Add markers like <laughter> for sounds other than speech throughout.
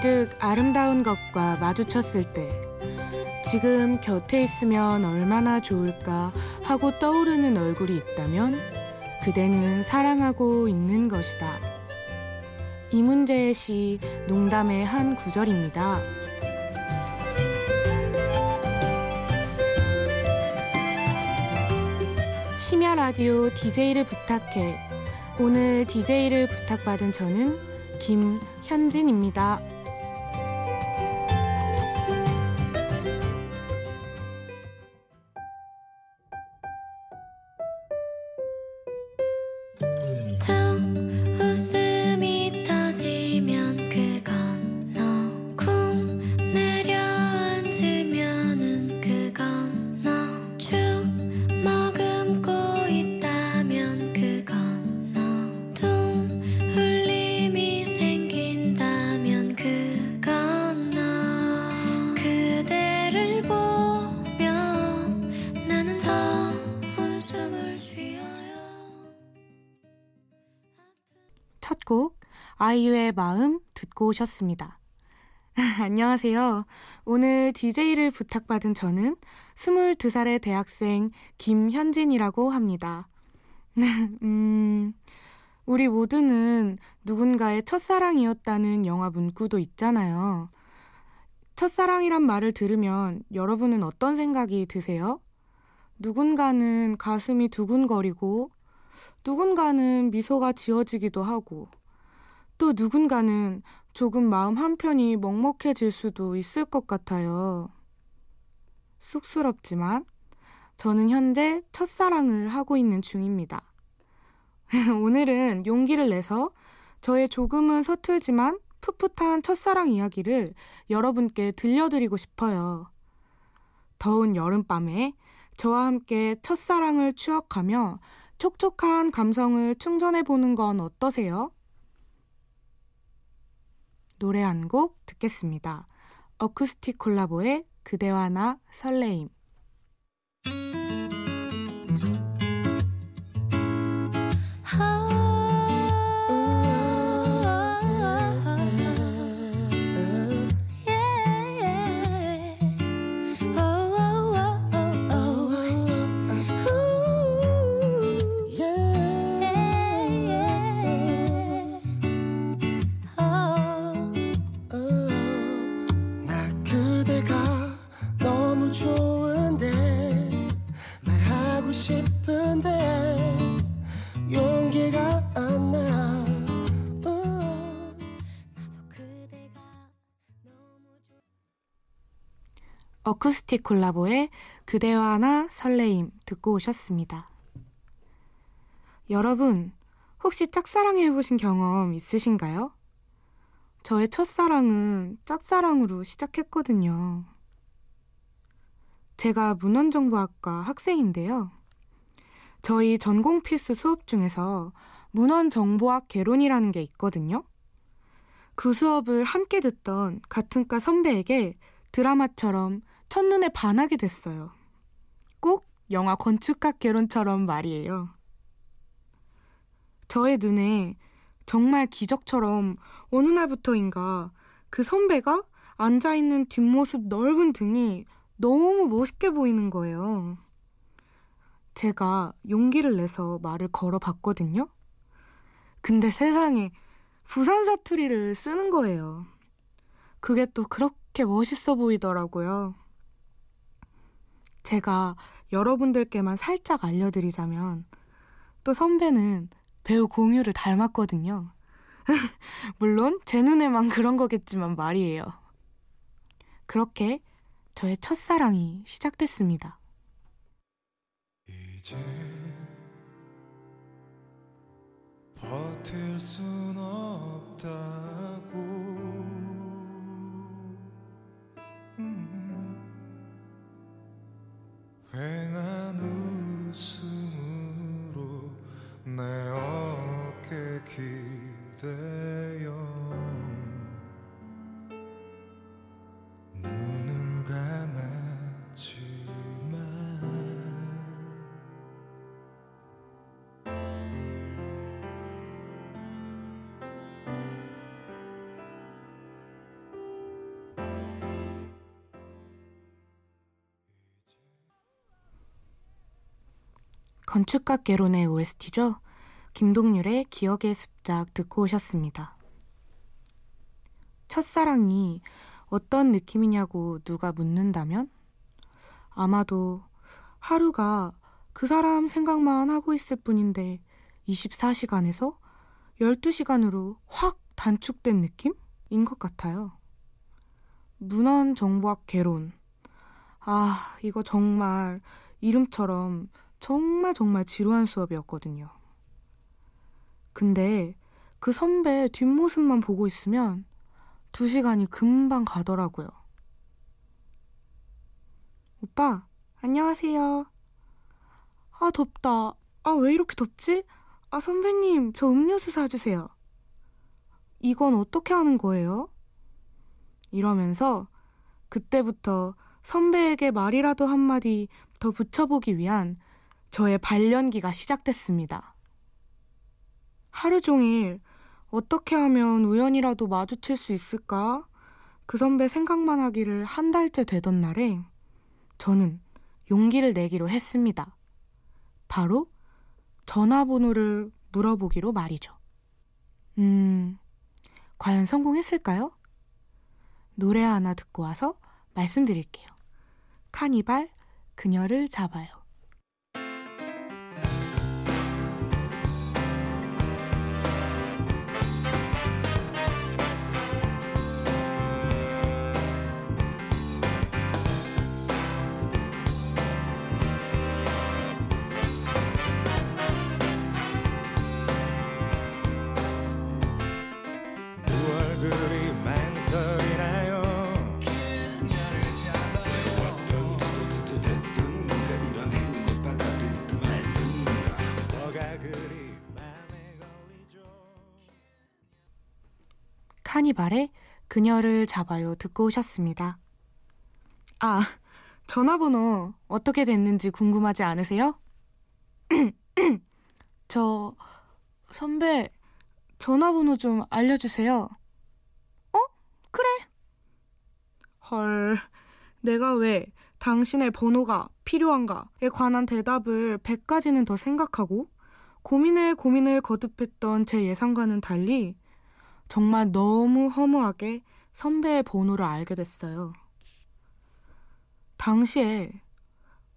문득 아름다운 것과 마주쳤을 때 지금 곁에 있으면 얼마나 좋을까 하고 떠오르는 얼굴이 있다면 그대는 사랑하고 있는 것이다. 이문재의 시 농담의 한 구절입니다. 심야 라디오 DJ를 부탁해. 오늘 DJ를 부탁받은 저는 김현진입니다. 아이유의 마음 듣고 오셨습니다. <laughs> 안녕하세요. 오늘 DJ를 부탁받은 저는 22살의 대학생 김현진이라고 합니다. <laughs> 음, 우리 모두는 누군가의 첫사랑이었다는 영화 문구도 있잖아요. 첫사랑이란 말을 들으면 여러분은 어떤 생각이 드세요? 누군가는 가슴이 두근거리고 누군가는 미소가 지어지기도 하고, 또 누군가는 조금 마음 한편이 먹먹해질 수도 있을 것 같아요. 쑥스럽지만 저는 현재 첫사랑을 하고 있는 중입니다. <laughs> 오늘은 용기를 내서 저의 조금은 서툴지만 풋풋한 첫사랑 이야기를 여러분께 들려드리고 싶어요. 더운 여름밤에 저와 함께 첫사랑을 추억하며 촉촉한 감성을 충전해 보는 건 어떠세요? 노래 한 곡 듣겠습니다. 어쿠스틱 콜라보의 그대와 나 설레임. 어쿠스틱 콜라보의 그대와 나 설레임 듣고 오셨습니다. 여러분, 혹시 짝사랑해 보신 경험 있으신가요? 저의 첫사랑은 짝사랑으로 시작했거든요. 제가 문헌정보학과 학생인데요. 저희 전공 필수 수업 중에서 문헌정보학 개론이라는 게 있거든요. 그 수업을 함께 듣던 같은 과 선배에게 드라마처럼 첫눈에 반하게 됐어요. 꼭 영화 건축학 개론처럼 말이에요. 저의 눈에 정말 기적처럼 어느 날부터인가 그 선배가 앉아있는 뒷모습 넓은 등이 너무 멋있게 보이는 거예요. 제가 용기를 내서 말을 걸어 봤거든요. 근데 세상에 부산 사투리를 쓰는 거예요. 그게 또 그렇게 멋있어 보이더라고요. 제가 여러분들께만 살짝 알려드리자면 또 선배는 배우 공유를 닮았거든요. <laughs> 물론 제 눈에만 그런 거겠지만 말이에요. 그렇게 저의 첫사랑이 시작됐습니다. 이제 버틸 순 없다고 휑한 웃음으로 내 어깨 기대 건축가 개론의 OST죠. 김동률의 기억의 습작 듣고 오셨습니다. 첫사랑이 어떤 느낌이냐고 누가 묻는다면 아마도 하루가 그 사람 생각만 하고 있을 뿐인데 24시간에서 12시간으로 확 단축된 느낌인 것 같아요. 문헌 정보학 개론. 아, 이거 정말 이름처럼 정말 정말 지루한 수업이었거든요. 근데 그 선배 뒷모습만 보고 있으면 두 시간이 금방 가더라고요. 오빠, 안녕하세요. 아, 덥다. 아, 왜 이렇게 덥지? 아, 선배님, 저 음료수 사주세요. 이건 어떻게 하는 거예요? 이러면서 그때부터 선배에게 말이라도 한마디 더 붙여보기 위한 저의 발연기가 시작됐습니다. 하루 종일 어떻게 하면 우연이라도 마주칠 수 있을까? 그 선배 생각만 하기를 한 달째 되던 날에 저는 용기를 내기로 했습니다. 바로 전화번호를 물어보기로 말이죠. 음, 과연 성공했을까요? 노래 하나 듣고 와서 말씀드릴게요. 카니발, 그녀를 잡아요. 카니발의 그녀를 잡아요 듣고 오셨습니다. 아, 전화번호 어떻게 됐는지 궁금하지 않으세요? <clears throat> 저, 선배, 전화번호 좀 알려주세요. 어? 그래. 헐, 내가 왜 당신의 번호가 필요한가에 관한 대답을 100가지는 더 생각하고 고민을 고민을 거듭했던 제 예상과는 달리 정말 너무 허무하게 선배의 번호를 알게 됐어요. 당시에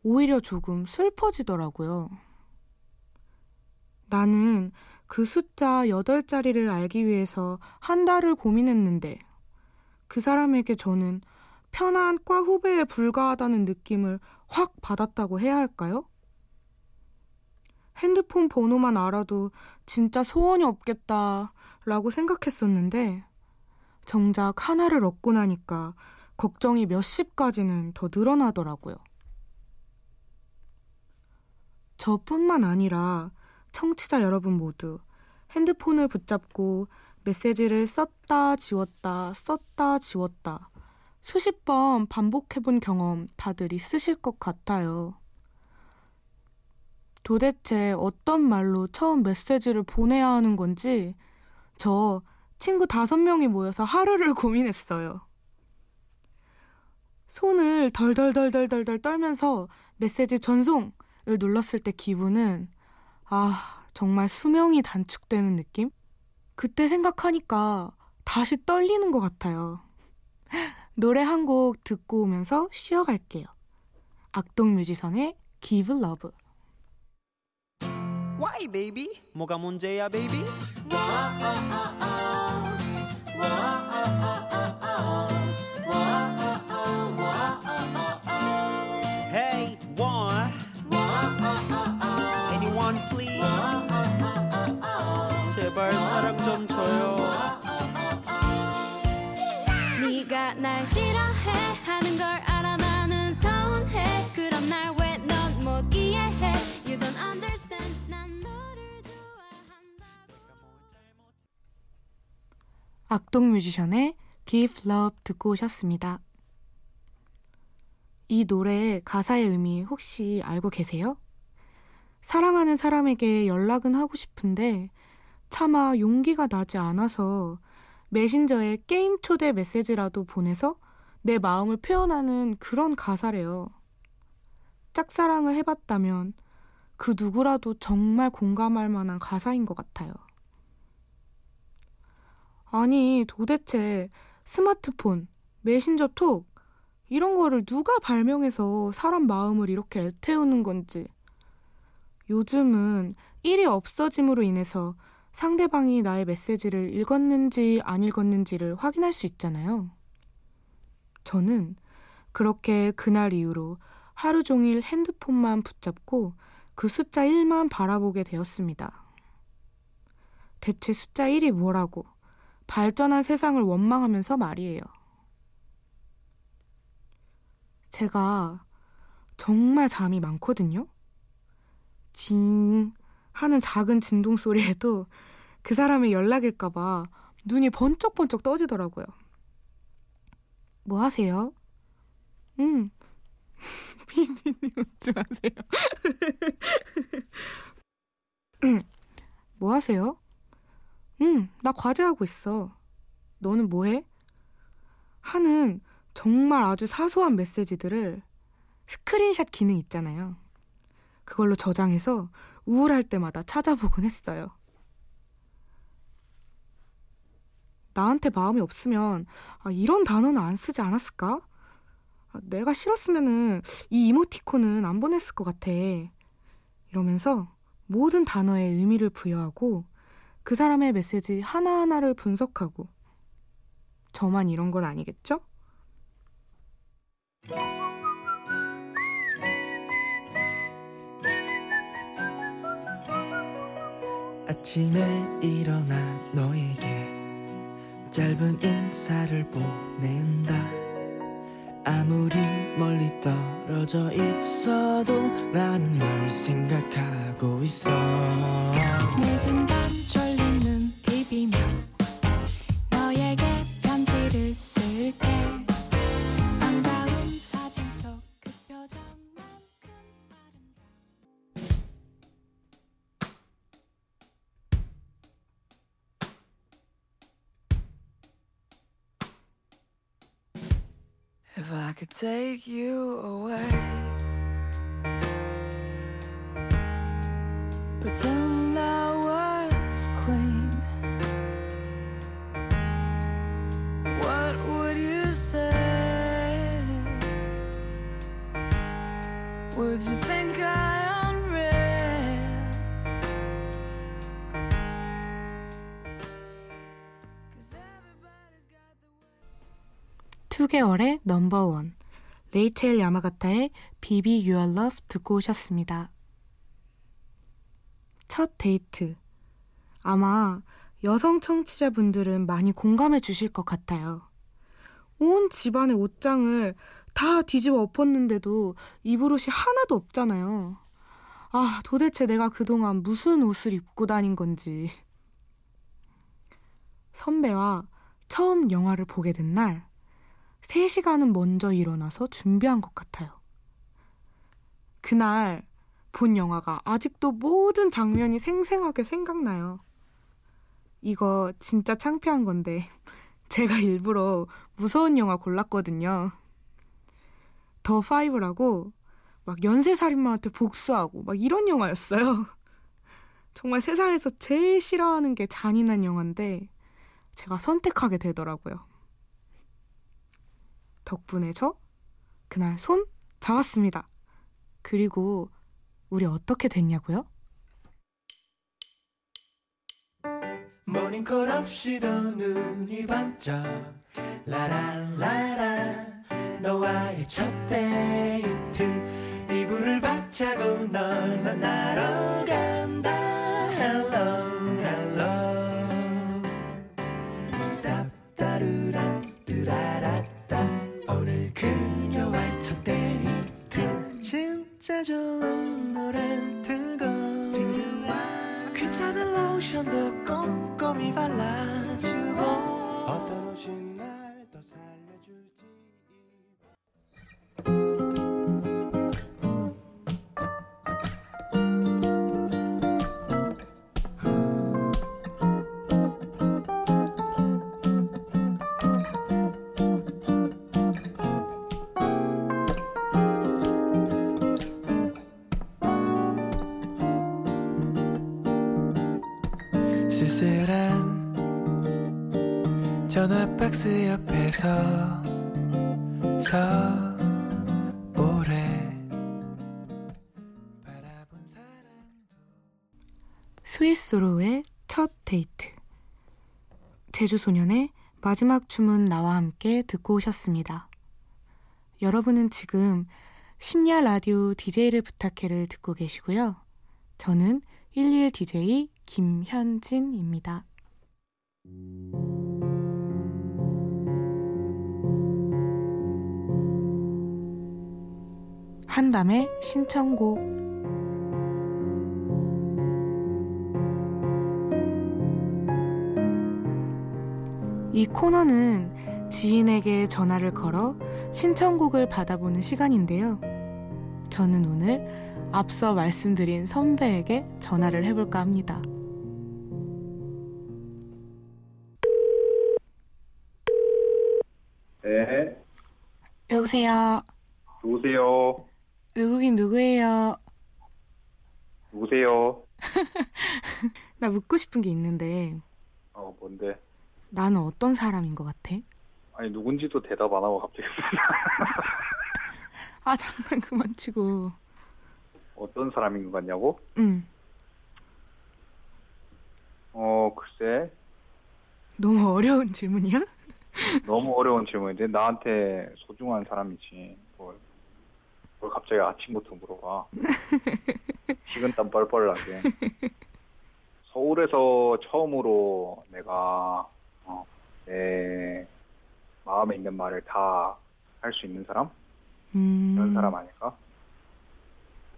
오히려 조금 슬퍼지더라고요. 나는 그 숫자 8자리를 알기 위해서 한 달을 고민했는데 그 사람에게 저는 편한 과 후배에 불과하다는 느낌을 확 받았다고 해야 할까요? 핸드폰 번호만 알아도 진짜 소원이 없겠다 라고 생각했었는데 정작 하나를 얻고 나니까 걱정이 몇십까지는 더 늘어나더라고요. 저뿐만 아니라 청취자 여러분 모두 핸드폰을 붙잡고 메시지를 썼다 지웠다 썼다 지웠다 수십 번 반복해본 경험 다들 있으실 것 같아요. 도대체 어떤 말로 처음 메시지를 보내야 하는 건지 저 친구 다섯 명이 모여서 하루를 <laughs> 고민했어요. 손을 덜덜덜덜덜덜 떨면서 메시지 전송을 눌렀을 때 기분은 아, 정말 수명이 단축되는 느낌? 그때 생각하니까 다시 떨리는 것 같아요. <laughs> 노래 한 곡 듣고 오면서 쉬어갈게요. 악동 뮤지션의 Give Love. Why, baby? 뭐가 문제야, baby? 네가 날 싫어해 하는 걸 악동 뮤지션의 Give Love 듣고 오셨습니다. 이 노래의 가사의 의미 혹시 알고 계세요? 사랑하는 사람에게 연락은 하고 싶은데 차마 용기가 나지 않아서 메신저에 게임 초대 메시지라도 보내서 내 마음을 표현하는 그런 가사래요. 짝사랑을 해봤다면 그 누구라도 정말 공감할 만한 가사인 것 같아요. 아니, 도대체 스마트폰, 메신저 톡, 이런 거를 누가 발명해서 사람 마음을 이렇게 애태우는 건지. 요즘은 일이 없어짐으로 인해서 상대방이 나의 메시지를 읽었는지 안 읽었는지를 확인할 수 있잖아요. 저는 그렇게 그날 이후로 하루 종일 핸드폰만 붙잡고 그 숫자 1만 바라보게 되었습니다. 대체 숫자 1이 뭐라고 발전한 세상을 원망하면서 말이에요. 제가 정말 잠이 많거든요. 징 하는 작은 진동 소리에도 그 사람의 연락일까봐 눈이 번쩍번쩍 떠지더라고요. 뭐 하세요? 음. <laughs> 피디님 웃지 마세요. <laughs> 뭐 하세요? 응, 나 과제하고 있어. 너는 뭐 해? 하는 정말 아주 사소한 메시지들을 스크린샷 기능 있잖아요. 그걸로 저장해서 우울할 때마다 찾아보곤 했어요. 나한테 마음이 없으면 아, 이런 단어는 안 쓰지 않았을까? 아, 내가 싫었으면은 이 이모티콘은 안 보냈을 것 같아. 이러면서 모든 단어에 의미를 부여하고 그 사람의 메시지 하나하나를 분석하고 저만 이런 건 아니겠죠? 아침에 일어나 너에게 짧은 인사를 보낸다 아무리 멀리 떨어져 있어도 나는 널 생각하고 있어 늦은 밤 비비며 너에게 편지를 쓸게. 아름다운 사진 속 그 표정만큼 아름다워 If I could take you away. Pretend 2개월의 넘버원 레이첼 야마가타의 Be Be Your Love 듣고 오셨습니다. 첫 데이트 아마 여성 청취자분들은 많이 공감해 주실 것 같아요. 온 집안의 옷장을 다 뒤집어 엎었는데도 입을 옷이 하나도 없잖아요. 아, 도대체 내가 그동안 무슨 옷을 입고 다닌 건지. 선배와 처음 영화를 보게 된 날, 3시간은 먼저 일어나서 준비한 것 같아요. 그날 본 영화가 아직도 모든 장면이 생생하게 생각나요. 이거 진짜 창피한 건데, <laughs> 제가 일부러 무서운 영화 골랐거든요. 더 파이브라고 막 연쇄살인마한테 복수하고 막 이런 영화였어요. <laughs> 정말 세상에서 제일 싫어하는 게 잔인한 영화인데 제가 선택하게 되더라고요. 덕분에 저 그날 손 잡았습니다. 그리고 우리 어떻게 됐냐고요? 모닝콜 없이도 눈이 반짝 라라라라 너와의 첫 데이트 이불을 박차고 널 만나러 귀찮은 로션도 꼼꼼히 발라주고 전화 박스 옆에서 서 오래 바라본 사람도 스위스로의 첫 데이트. 제주소년의 마지막 춤은 나와 함께 듣고 오셨습니다. 여러분은 지금 심야 라디오 DJ를 부탁해를 듣고 계시고요. 저는 11 DJ 김현진입니다. 한밤의 신청곡 이 코너는 지인에게 전화를 걸어 신청곡을 받아보는 시간인데요. 저는 오늘 앞서 말씀드린 선배에게 전화를 해볼까 합니다. 네, 여보세요. 누구세요? 누구긴 누구예요? 누구세요? <laughs> 나 묻고 싶은 게 있는데 어, 뭔데? 나는 어떤 사람인 것 같아? 아니, 누군지도 대답 안 하고 갑자기 <laughs> 아 장난 그만 치고. 어떤 사람인 것 같냐고? 응. 어, 글쎄. 너무 어려운 질문이야? 너무 어려운 질문인데, 나한테 소중한 사람이지. 뭘, 뭘 갑자기 아침부터 물어봐. <laughs> 식은땀 뻘뻘 나게. 서울에서 처음으로 내가, 어, 내 마음에 있는 말을 다 할 수 있는 사람? 음. 그런 사람 아닐까?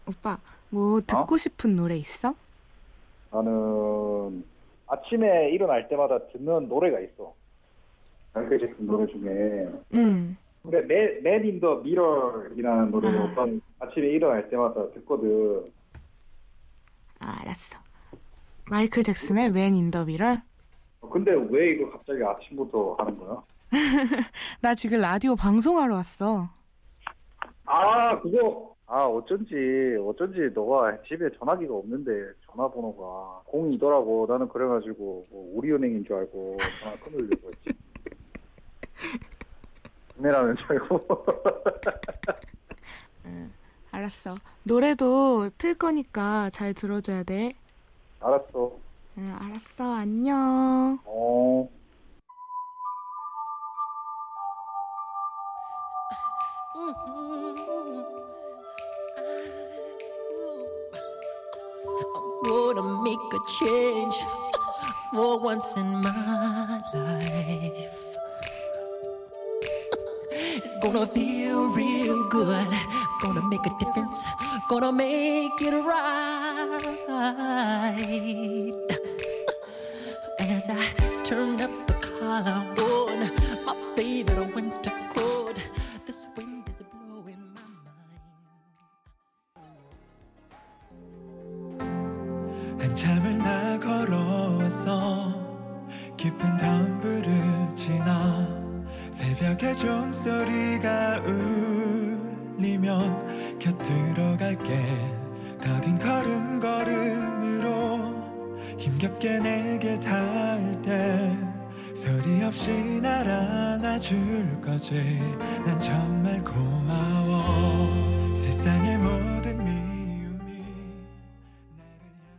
오빠 뭐 듣고 싶은 노래 있어? 나는 아침에 일어날 때마다 듣는 노래가 있어. 마이클 잭슨 노래 중에 응. 근데 Man in the Mirror이라는 노래를 아. 어떤 아침에 일어날 때마다 듣거든. 아, 알았어. 마이클 잭슨의 Man in the? 어, 근데 왜 이거 갑자기 아침부터 하는 거야? <laughs> 나 지금 라디오 방송하러 왔어. 아 그거 아 어쩐지 어쩐지 너가 집에 전화기가 없는데 전화번호가 02더라고 나는 그래가지고 뭐 우리은행인 줄 알고 전화 끊으려고 했지. <laughs> 구매라는 줄 알고. 알았어. 노래도 틀 거니까 잘 들어줘야 돼. 알았어. 응, 알았어. 안녕. 어. gonna make a change for once in my life. Gonna feel real good. Gonna make a difference. Gonna make it right. As I turn up the collar on 종소리가 울리면 곁들어 갈게. 더딘 걸음걸음으로 힘겹게 내게 닿을 때 소리 없이 날 안아줄 거지. 난 정말 고마워. 세상의 모든 미움이 나를 향해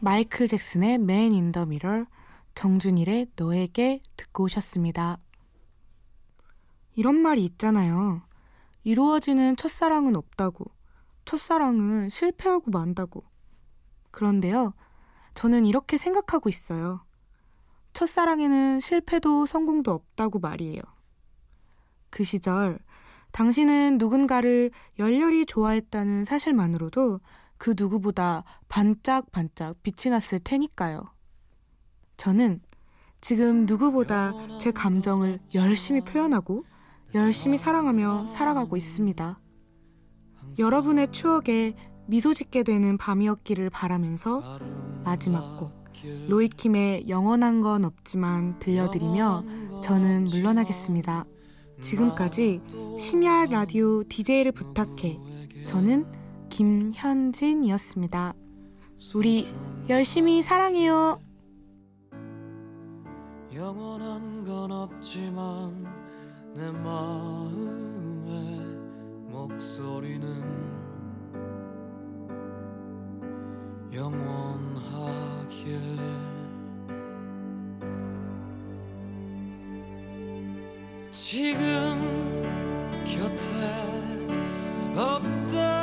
마이클 잭슨의 Man in the Mirror, 정준일의 너에게 듣고 오셨습니다. 이런 말이 있잖아요. 이루어지는 첫사랑은 없다고. 첫사랑은 실패하고 만다고. 그런데요, 저는 이렇게 생각하고 있어요. 첫사랑에는 실패도 성공도 없다고 말이에요. 그 시절, 당신은 누군가를 열렬히 좋아했다는 사실만으로도 그 누구보다 반짝반짝 빛이 났을 테니까요. 저는 지금 누구보다 제 감정을 열심히 표현하고 열심히 사랑하며 살아가고 있습니다. 여러분의 추억에 미소 짓게 되는 밤이었기를 바라면서 마지막 곡 로이킴의 영원한 건 없지만 들려드리며 저는 물러나겠습니다. 지금까지 심야 라디오 DJ를 부탁해 저는 김현진이었습니다. 우리 열심히 사랑해요. 영원한 건 없지만 내 마음의 목소리는 영원하길. 지금 곁에 없다